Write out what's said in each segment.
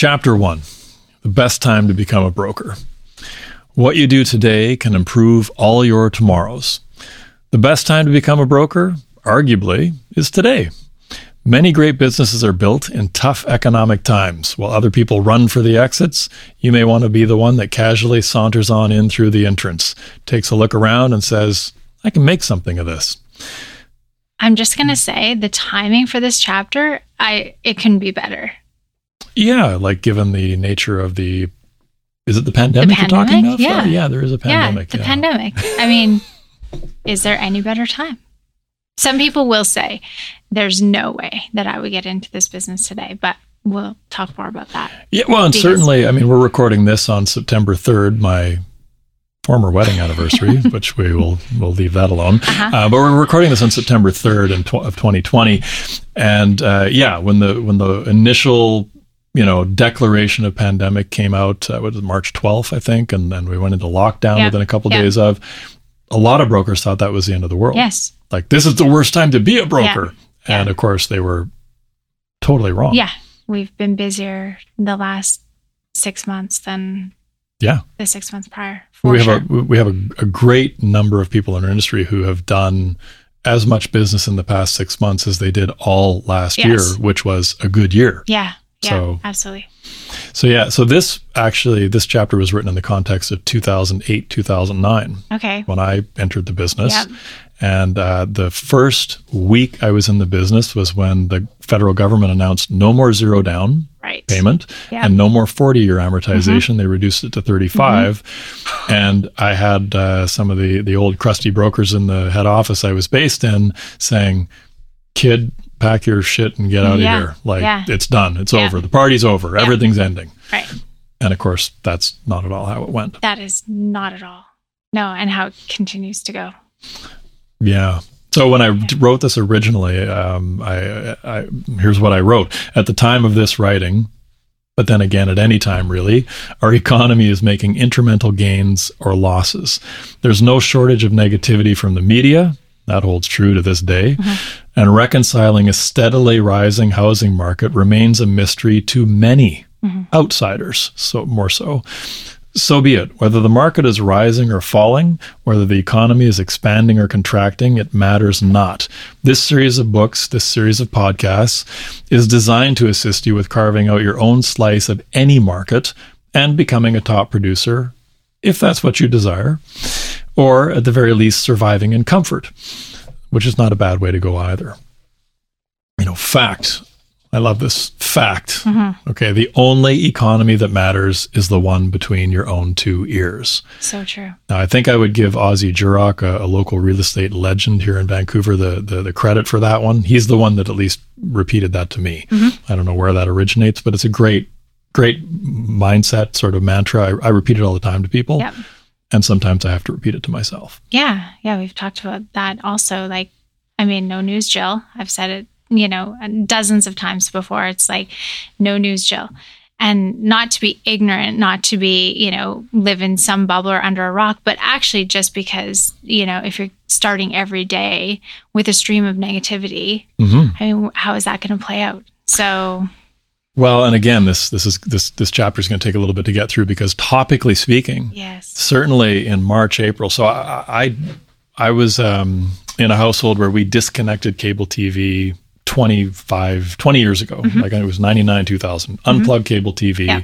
Chapter one The best time to become a broker. What you do today can improve all your tomorrows. The best time to become a broker, arguably, is today. Many great businesses are built in tough economic times. While other people run for the exits, you may want to be the one that casually saunters on in through the entrance, takes a look around, and says, I can make something of this. I'm just going to say the timing for this chapter, I it couldn't be better. Yeah, like given the nature of the is it the pandemic, The you're talking about? Yeah. yeah, there is a pandemic. yeah, the yeah. pandemic. I mean, is there any better time? Some people will say there's no way that I would get into this business today, but we'll talk more about that. Yeah, well, and certainly, I mean, we're recording this on September 3rd, my former wedding anniversary, which we will we'll leave that alone. Uh-huh. Uh, but we're recording this on September 3rd of 2020, and uh, yeah, when the when the initial you know declaration of pandemic came out, uh, what was it, March 12th, I think, and then we went into lockdown Yeah, within a couple yeah. days of. A lot of brokers thought that was the end of the world. Yes. Like this is the worst time to be a broker, and of course they were totally wrong. Yeah. We've been busier the last six months than Yeah. the six months prior. We have a we have a, a great number of people in our industry who have done as much business in the past six months as they did all last Yes. year, which was a good year. yeah. Yeah. So- absolutely. So yeah, so this actually this chapter was written in the context of 2008 2009 Okay. when I entered the business. Yep. And uh, the first week I was in the business was when the federal government announced no more zero down Right. payment Yeah. and no more 40 year amortization. They reduced it to 35. And I had uh, some of the, the old crusty brokers in the head office I was based in saying, kid, pack your shit and get out Yeah. of here. Like, Yeah. it's done. It's Yeah. over. The party's over. Everything's ending. Right. And of course, that's not at all how it went. That is not at all. No, and how it continues to go. Yeah. So when I wrote this originally, um, I, I here's what I wrote at the time of this writing. But then again, at any time, really, our economy is making incremental gains or losses. There's no shortage of negativity from the media. That holds true to this day. And reconciling a steadily rising housing market remains a mystery to many mm-hmm. outsiders, so more so. So be it. Whether the market is rising or falling, whether the economy is expanding or contracting, it matters not. This series of books, this series of podcasts, is designed to assist you with carving out your own slice of any market and becoming a top producer, if that's what you desire, or at the very least, surviving in comfort, which is not a bad way to go either. You know, fact. I love this fact. Mm-hmm. Okay, the only economy that matters is the one between your own two ears. So true. Now, I think I would give Ozzie Jurock, a, a local real estate legend here in Vancouver, the, the the credit for that one. He's the one that at least repeated that to me. Mm-hmm. I don't know where that originates, but it's a great, great mindset sort of mantra. I, I repeat it all the time to people, Yep. And sometimes I have to repeat it to myself. Yeah. Yeah. We've talked about that also. Like, I mean, no news, Jill. I've said it, you know, dozens of times before. It's like, no news, Jill. And not to be ignorant, not to be, you know, live in some bubble or under a rock, but actually just because, you know, if you're starting every day with a stream of negativity, hmm I mean, how is that going to play out? So, Well, and again, this this is this this chapter is going to take a little bit to get through because topically speaking, yes. certainly in March, April. So I I, I was um, in a household where we disconnected cable TV 25, 20 years ago. Mm-hmm. Like it was 99, 2000. Mm-hmm. Unplugged cable TV, Yeah.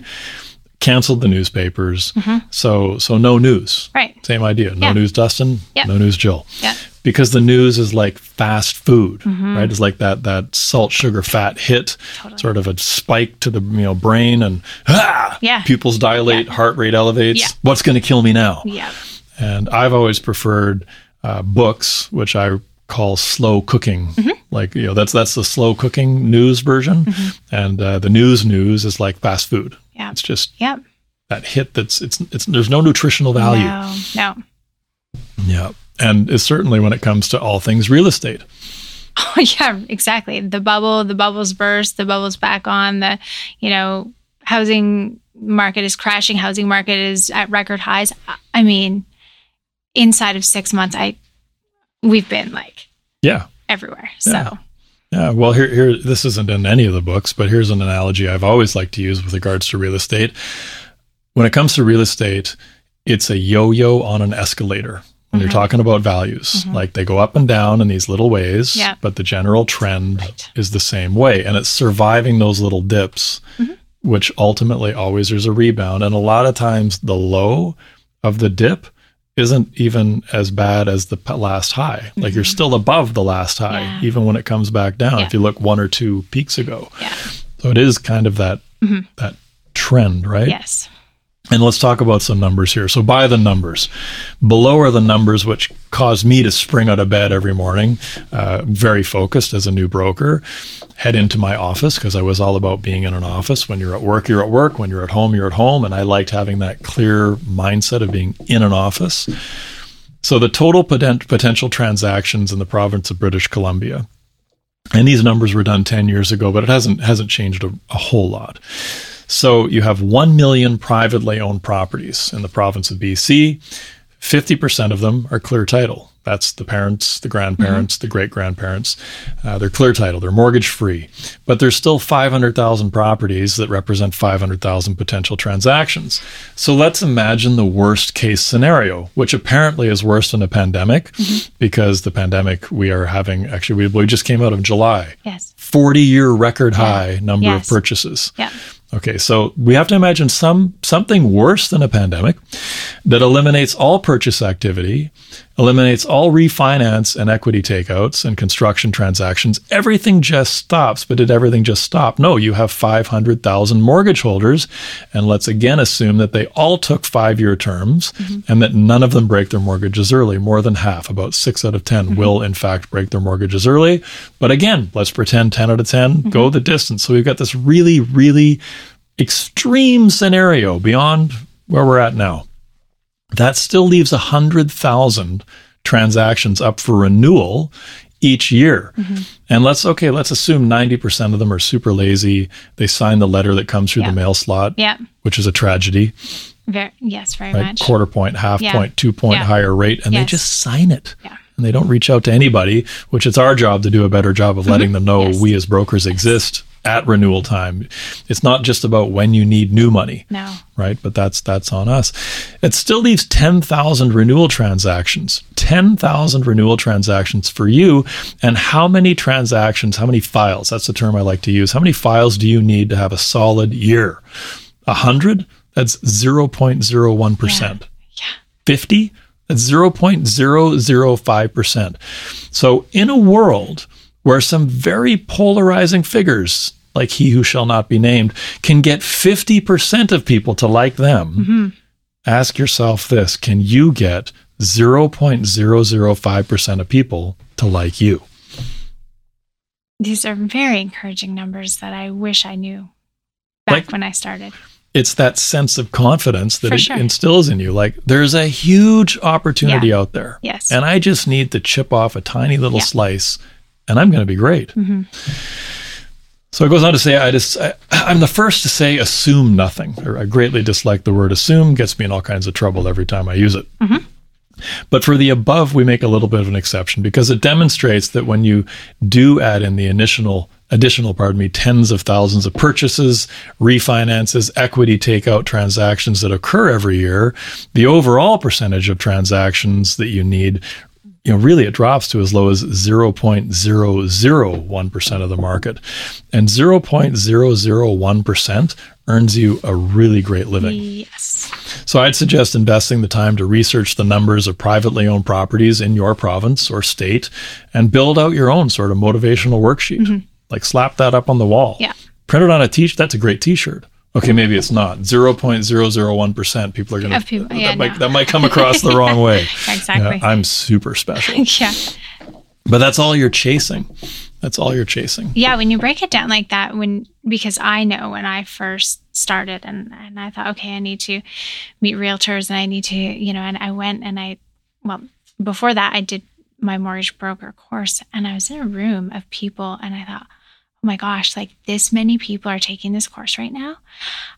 canceled the newspapers. Mm-hmm. So so no news. Right. Same idea. No Yeah. news, Dustin. Yep. No news, Jill. Yeah. Because the news is like fast food, right? It's like that that salt, sugar, fat hit, Totally. sort of a spike to the you know brain, and ah, Yeah. pupils dilate, heart rate elevates. Yeah. What's going to kill me now? Yeah. And I've always preferred uh, books, which I call slow cooking. Mm-hmm. Like you know, that's that's the slow cooking news version, and uh, the news news is like fast food. Yeah. It's just Yep. that hit that's it's it's there's no nutritional value. No. No. Yeah. And is certainly when it comes to all things real estate. Oh, yeah, exactly. The bubble, the bubble's burst, the bubble's back on. The, you know, housing market is crashing. Housing market is at record highs. I- mean, inside of six months, I we've been like Yeah. everywhere. Yeah. So Yeah, well, here, here, this isn't in any of the books, but here's an analogy I've always liked to use with regards to real estate. When it comes to real estate, it's a yo-yo on an escalator. When you're mm-hmm. talking about values, mm-hmm. like they go up and down in these little ways, Yeah. but the general trend Right. is the same way, and it's surviving those little dips, mm-hmm. which ultimately always there's a rebound, and a lot of times the low of the dip isn't even as bad as the last high. Like you're still above the last high, Yeah. even when it comes back down. Yeah. If you look one or two peaks ago, so it is kind of that that trend, right? Yes. And let's talk about some numbers here. So by the numbers, below are the numbers which cause me to spring out of bed every morning, uh, very focused as a new broker, head into my office because I was all about being in an office. When you're at work, you're at work. When you're at home, you're at home. And I liked having that clear mindset of being in an office. So the total poten- potential transactions in the province of British Columbia, and these numbers were done 10 years ago, but it hasn't hasn't changed a, a whole lot. So you have 1 million privately owned properties in the province of BC. 50% of them are clear title. That's the parents, the grandparents, the great grandparents. Uh, they're clear title, they're mortgage free. But there's still 500,000 properties that represent 500,000 potential transactions. So let's imagine the worst case scenario, which apparently is worse than a pandemic because the pandemic we are having actually, we, we just came out of July. Yes. 40 year record high number Yes. of purchases. Yeah. Okay, so we have to imagine some something worse than a pandemic that eliminates all purchase activity, eliminates all refinance and equity takeouts and construction transactions. Everything just stops. But did everything just stop? No, you have 500,000 mortgage holders. And let's again assume that they all took five year terms mm-hmm. and that none of them break their mortgages early. More than half, about six out of 10, mm-hmm. will in fact break their mortgages early. But again, let's pretend 10 out of 10 mm-hmm. go the distance. So we've got this really, really extreme scenario beyond where we're at now. That still leaves 100,000 transactions up for renewal each year. And let's, okay, let's assume 90% of them are super lazy. They sign the letter that comes through Yeah. the mail slot, Yeah. which is a tragedy, Very, yes, very right? much. Quarter point, half Yeah. point, two point Yeah. higher rate, and they just sign it. Yeah. And they don't reach out to anybody, which it's our job to do a better job of letting them know Mm-hmm. Yes. we as brokers exist at renewal time. It's not just about when you need new money No. right? But that's that's on us. It still leaves 10,000 renewal transactions. 10,000 renewal transactions for you. And how many transactions, how many files? That's the term I like to use. How many files do you need to have a solid year? 100? That's 0.01%. Yeah. 50? That's 0.005%. So, in a world where some very polarizing figures, like he who shall not be named, can get 50% of people to like them, ask yourself this can you get 0.005% of people to like you? These are very encouraging numbers that I wish I knew back Like- when I started. It's that sense of confidence that For it sure. instills in you. Like, there's a huge opportunity out there. Yes. And I just need to chip off a tiny little Yeah. slice, and I'm going to be great. Mhm. So it goes on to say, I just, I, I'm the first to say, assume nothing. I greatly dislike the word assume, gets me in all kinds of trouble every time I use it. Mm-hmm. But for the above, we make a little bit of an exception because it demonstrates that when you do add in the initial, additional, pardon me, tens of thousands of purchases, refinances, equity takeout transactions that occur every year, the overall percentage of transactions that you need you know, really it drops to as low as 0.001% of the market. And 0.001% earns you a really great living. Yes. So I'd suggest investing the time to research the numbers of privately owned properties in your province or state and build out your own sort of motivational worksheet. Mm-hmm. Like slap that up on the wall. Yeah. Print it on a t-shirt. That's a great t-shirt. Okay, maybe it's not. 0.001% people are going to, people- that, yeah, might, no. that might come across the wrong way. Exactly. Yeah, I'm super special. yeah. But that's all you're chasing. That's all you're chasing. Yeah, when you break it down like that, when because I know when I first started and, and I thought, okay, I need to meet realtors and I need to, you know, and I went and I well, before that I did my mortgage broker course and I was in a room of people and I thought, oh my gosh, like this many people are taking this course right now.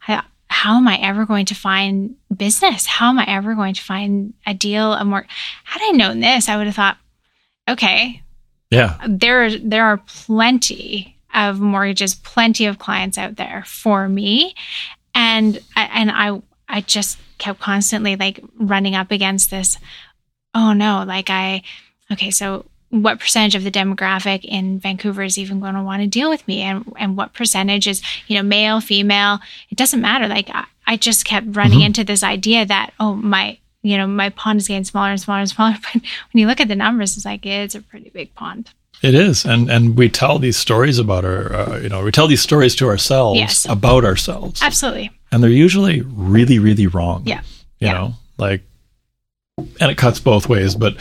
I how am I ever going to find business? How am I ever going to find a deal, a more had I known this, I would have thought, okay, Yeah. there there are plenty of mortgages, plenty of clients out there for me, and and I I just kept constantly like running up against this. Oh no, like I okay, so what percentage of the demographic in Vancouver is even going to want to deal with me, and and what percentage is you know male, female? It doesn't matter. Like I, I just kept running into this idea that oh my you know my pond is getting smaller and smaller and smaller. But when you look at the numbers, it's like it's a pretty big pond. It is, and and we tell these stories about our, uh, you know, we tell these stories to ourselves Yes. about ourselves, Absolutely. and they're usually really, really wrong. Yeah. you Yeah. know, like, and it cuts both ways. But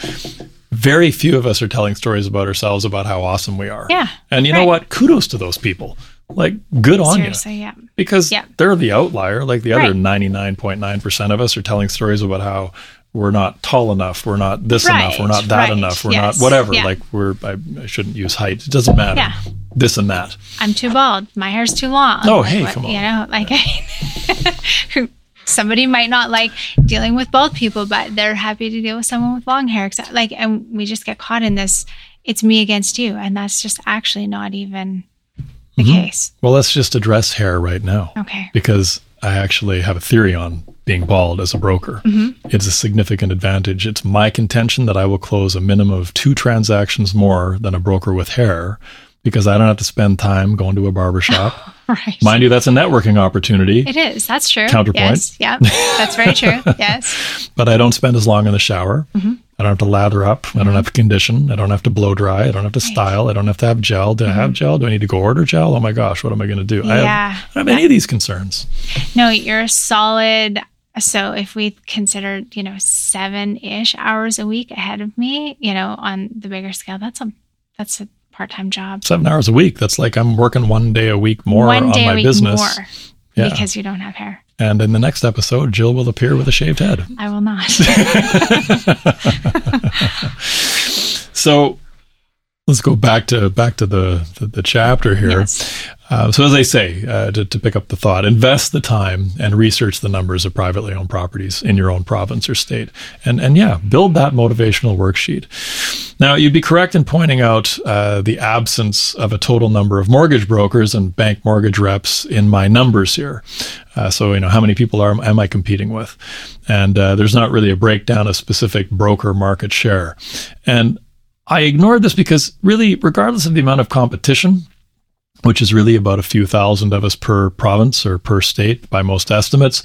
very few of us are telling stories about ourselves about how awesome we are. Yeah. and you know what? Kudos to those people. Like, good on you, Seriously, yeah. because Yeah. they're the outlier. Like the other Right. ninety nine point nine percent of us are telling stories about how. We're not tall enough. We're not this Right, enough. We're not that right, enough. We're yes, not whatever. yeah. Like we're. I, I shouldn't use height. It doesn't matter. Yeah. This and that. I'm too bald. My hair's too long. Oh, Like, hey, what- come on. You know, like somebody might not like dealing with bald people, but they're happy to deal with someone with long hair. Like, and we just get caught in this. It's me against you, and that's just actually not even the Mm-hmm. case. Well, let's just address hair right now. Okay. Because I actually have a theory on being bald as a broker. Mm-hmm. It's a significant advantage. It's my contention that I will close a minimum of two transactions more than a broker with hair because I don't have to spend time going to a barber shop. Right. Mind you, that's a networking opportunity, it is. That's true. Counterpoint. Yes. Yeah. That's very true. yes. but I don't spend as long in the shower. Mm-hmm. I don't have to lather up. I don't have to condition. I don't have to blow dry. I don't have to style. I don't have to have gel. Do I have gel? Do I need to go order gel? Oh my gosh, what am I going to do? I, have, Mm-hmm. Yeah. I don't have any of these concerns. No, you're solid. So if we considered, you know, seven ish hours a week ahead of me, you know, on the bigger scale, that's a that's a part time job. seven hours a week. That's like I'm working one day a week more One on my a week business. more Yeah. because you don't have hair. And in the next episode, Jill will appear with a shaved head. I will not. So let's go back to back to the the, the chapter here. Yes. Uh, so as I say, uh, to, to pick up the thought, invest the time and research the numbers of privately owned properties in your own province or state, and and yeah, build that motivational worksheet. Now, you'd be correct in pointing out uh, the absence of a total number of mortgage brokers and bank mortgage reps in my numbers here. Uh, so, you know, how many people are am I competing with? And uh, there's not really a breakdown of specific broker market share. And I ignored this because really, regardless of the amount of competition, which is really about a few thousand of us per province or per state by most estimates,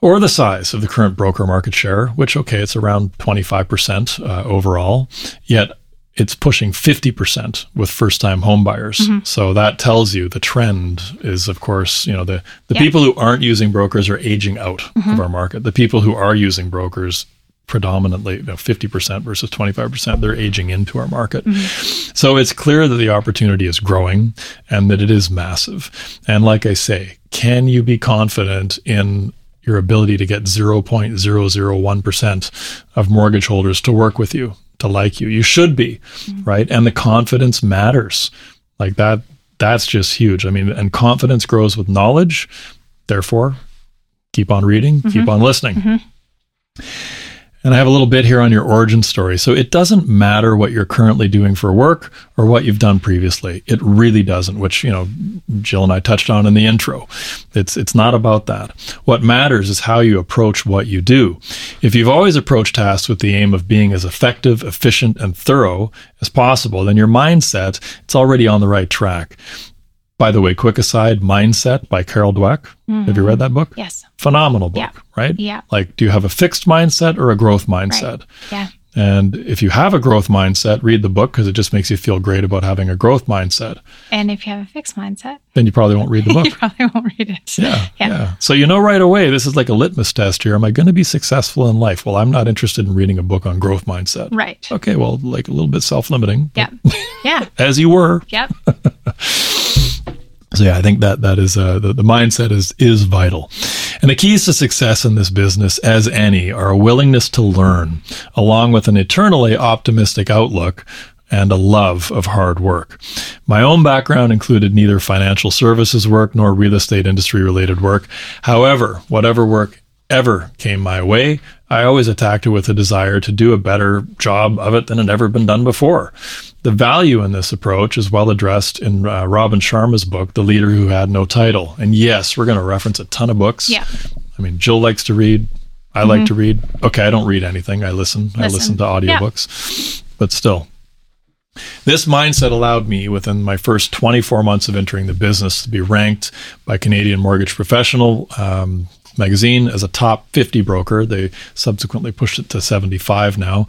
or the size of the current broker market share, which, okay, it's around 25% uh, overall, yet it's pushing 50% with first time home buyers. So that tells you the trend is, of course, you know, the, the Yeah. people who aren't using brokers are aging out of our market. The people who are using brokers predominantly you know, 50% versus 25% they're aging into our market. Mm-hmm. So it's clear that the opportunity is growing and that it is massive. And like i say can you be confident in your ability to get 0.001% of mortgage holders to work with you to like you? You should be mm-hmm. right? And the confidence matters. Like that that's just huge. I mean and confidence grows with knowledge. Therefore keep on reading keep mm-hmm. on listening and I have a little bit here on your origin story. So it doesn't matter what you're currently doing for work or what you've done previously. It really doesn't, which, you know, Jill and I touched on in the intro. It's it's not about that. What matters is how you approach what you do. If you've always approached tasks with the aim of being as effective, efficient, and thorough as possible, then your mindset, it's already on the right track. By the way, quick aside, Mindset by Carol Dweck. Have you mm-hmm. read that book? yes. Phenomenal book, Yeah. right? Yeah. Like, do you have a fixed mindset or a growth mindset? Yeah. And if you have a growth mindset, read the book because it just makes you feel great about having a growth mindset. And if you have a fixed mindset, Then you probably won't read the book. you probably won't read it. Yeah, Yeah. yeah. So you know right away, this is like a litmus test here. Am I going to be successful in life? Well, I'm not interested in reading a book on growth mindset. Right. Okay, well, like a little bit self-limiting, Yeah. Yeah. as you were. Yep. So yeah, I think that that is uh, the, the mindset is is vital, and the keys to success in this business, as any, are a willingness to learn, along with an eternally optimistic outlook and a love of hard work. My own background included neither financial services work nor real estate industry related work. However, whatever work ever came my way, I always attacked it with a desire to do a better job of it than had ever been done before. The value in this approach is well addressed in uh, Robin Sharma's book, The Leader Who Had No Title. And yes, we're going to reference a ton of books. Yeah. I mean, Jill likes to read. I mm-hmm. like to read. Okay, I don't read anything. I listen. listen. I listen to audiobooks. Yeah. But still, this mindset allowed me within my first 24 months of entering the business to be ranked by Canadian Mortgage Professional um, magazine as a top 50 broker. They subsequently pushed it to 75 now,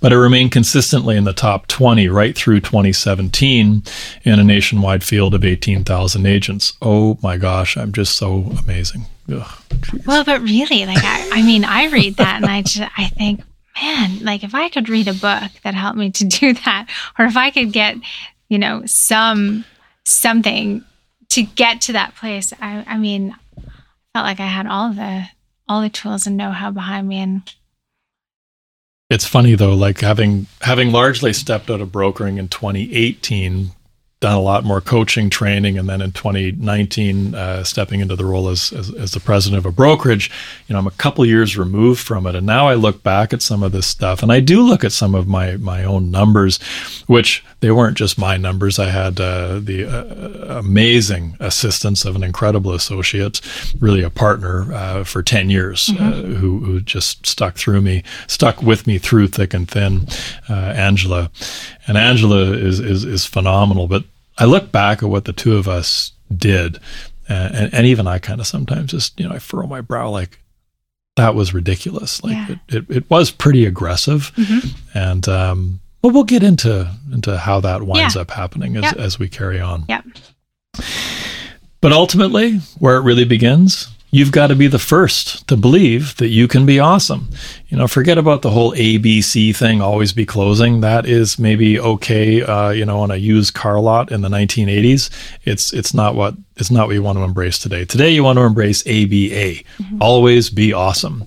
but it remained consistently in the top 20 right through 2017 in a nationwide field of 18,000 agents. Oh my gosh, I'm just so amazing. Ugh, well, but really, like I, I mean, I read that and I just I think, man, like if I could read a book that helped me to do that, or if I could get, you know, some something to get to that place, I, I mean, felt like I had all the all the tools and know-how behind me and it's funny though like having having largely stepped out of brokering in 2018 done a lot more coaching training and then in 2019 uh, stepping into the role as, as, as, the president of a brokerage you know i'm a couple years removed from it. And now i look back at some of this stuff and i do look at some of my my own numbers which they weren't just my numbers. I had uh, the uh, amazing assistance of an incredible associate really a partner uh, for 10 years uh, mm-hmm. who, who just stuck through me stuck with me through thick and thin uh, angela. And angela is, is is phenomenal but I look back at what the two of us did, and, and, and even I kind of sometimes just, you know, I furrow my brow like, that was ridiculous. Like yeah. it, it, it, was pretty aggressive. Mm-hmm. And, um, well, we'll get into, into how that winds yeah. up happening as, yep. as we carry on. Yep. But ultimately, where it really begins you've got to be the first to believe that you can be awesome. You know, forget about the whole ABC thing, always be closing. That is maybe okay, uh, you know, on a used car lot in the 1980s. It's it's not what it's not what you want to embrace today. Today, you want to embrace ABA. Mm-hmm. Always be awesome.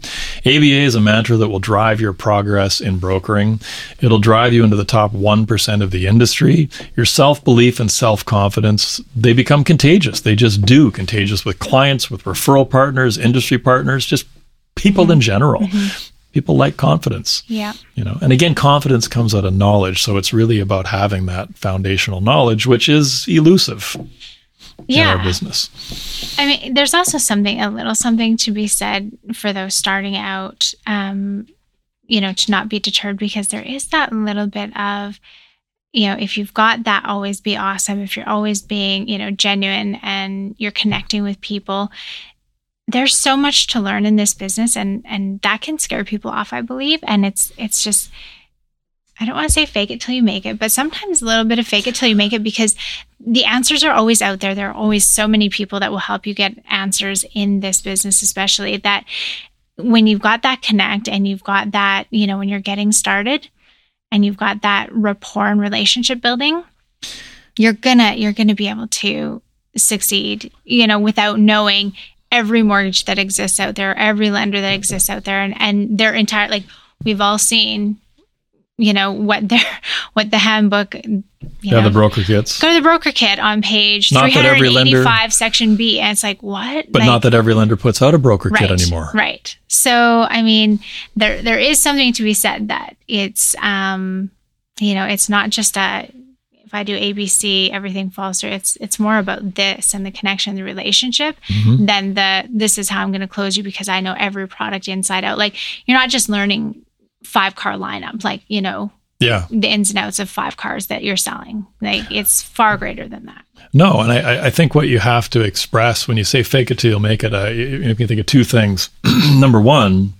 ABA is a mantra that will drive your progress in brokering. It'll drive you into the top 1% of the industry. Your self belief and self confidence, they become contagious. They just do contagious with clients, with referral partners, industry partners, just people mm-hmm. in general. Mm-hmm people like confidence. Yeah. You know, and again, confidence comes out of knowledge. So it's really about having that foundational knowledge, which is elusive yeah. in our business. I mean, there's also something, a little something to be said for those starting out, um, you know, to not be deterred because there is that little bit of, you know, if you've got that always be awesome, if you're always being, you know, genuine and you're connecting with people, there's so much to learn in this business and and that can scare people off, I believe. And it's it's just I don't want to say fake it till you make it, but sometimes a little bit of fake it till you make it because the answers are always out there. There are always so many people that will help you get answers in this business, especially that when you've got that connect and you've got that, you know, when you're getting started and you've got that rapport and relationship building, you're gonna you're gonna be able to succeed, you know, without knowing every mortgage that exists out there, every lender that exists out there, and and their entire like we've all seen you know what their what the handbook yeah know, the broker kits. go to the broker kit on page not 385 lender, section b and it's like what? But like, not that every lender puts out a broker right, kit anymore. right. So i mean there there is something to be said that it's um you know it's not just a if I do ABC, everything falls through. It's it's more about this and the connection, the relationship, mm-hmm. than the this is how I'm going to close you because I know every product inside out. Like you're not just learning five car lineup, like, you know, yeah, the ins and outs of five cars that you're selling. Like it's far greater than that. No, and I, I think what you have to express when you say fake it till you'll make it, uh, you can think of two things. Number one,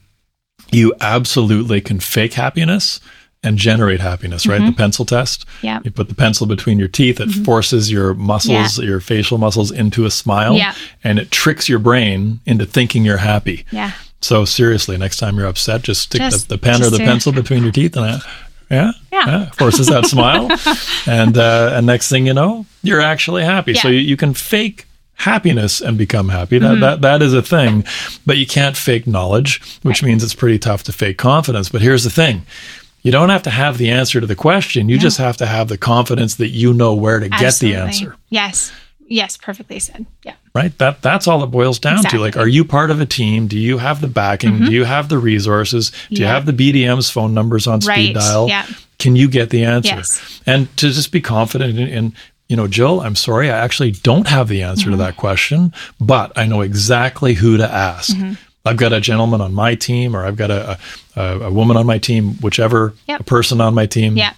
you absolutely can fake happiness and generate happiness, right? Mm-hmm. The pencil test. Yeah. You put the pencil between your teeth, it mm-hmm. forces your muscles, yeah. your facial muscles into a smile. Yeah. And it tricks your brain into thinking you're happy. Yeah. So seriously, next time you're upset, just stick just, the, the, pen or the pencil between your teeth and I, yeah, yeah, yeah, forces that smile, and uh, and next thing you know, you're actually happy. Yeah. So you, you, can fake happiness and become happy. That, mm-hmm. that that is a thing, but you can't fake knowledge, which right. means it's pretty tough to fake confidence. But here's the thing. You don't have to have the answer to the question. You just have to have the confidence that you know where to Absolutely. get the answer. Yes. Yes, perfectly said. Yeah. Right? That that's all it boils down exactly. to. Like are you part of a team? Do you have the backing? Mm-hmm. Do you have the resources? Do yeah. you have the BDM's phone numbers on speed right. dial? Yeah. can you get the answer? Yes. And to just be confident in, in you know, Jill, I'm sorry, I actually don't have the answer Mm-hmm. to that question, but I know exactly who to ask. Mm-hmm. I've got a gentleman on my team, or I've got a, a, a woman on my team, whichever Yep. a person on my team, Yeah.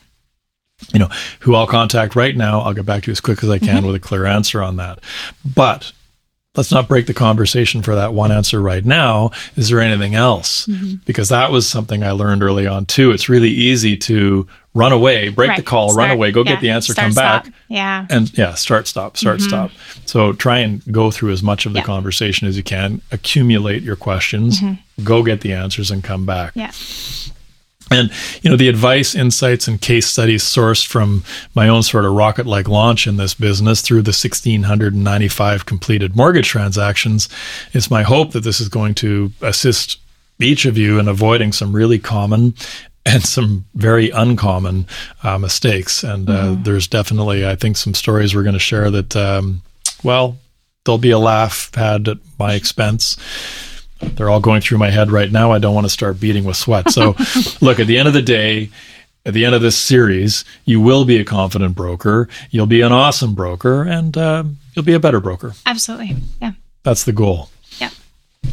you know, who I'll contact right now. I'll get back to you as quick as I can mm-hmm. with a clear answer on that. But let's not break the conversation for that one answer right now. Is there anything else? Mm-hmm. Because that was something I learned early on too. It's really easy to run away, break the Right. call, run away, go yeah. get the answer, Start, come back. stop. Yeah. And yeah, start, stop, start, mm-hmm. stop. So try and go through as much of the Yeah. conversation as you can, accumulate your questions, mm-hmm. go get the answers, and come back. Yeah. And you know, the advice, insights, and case studies sourced from my own sort of rocket-like launch in this business through the 1,695 completed mortgage transactions. It's my hope that this is going to assist each of you in avoiding some really common and some very uncommon uh, mistakes. And uh, there's definitely, I think, some stories we're going to share that, um, well, there'll be a laugh had at my expense they're all going through my head right now. I don't want to start beating with sweat. So, look, at the end of the day, at the end of this series, you will be a confident broker. You'll be an awesome broker, and uh, you'll be a better broker. Absolutely. Yeah. That's the goal. Yeah.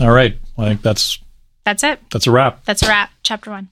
All right. I think that's That's it. that's a wrap. That's a wrap. Chapter one.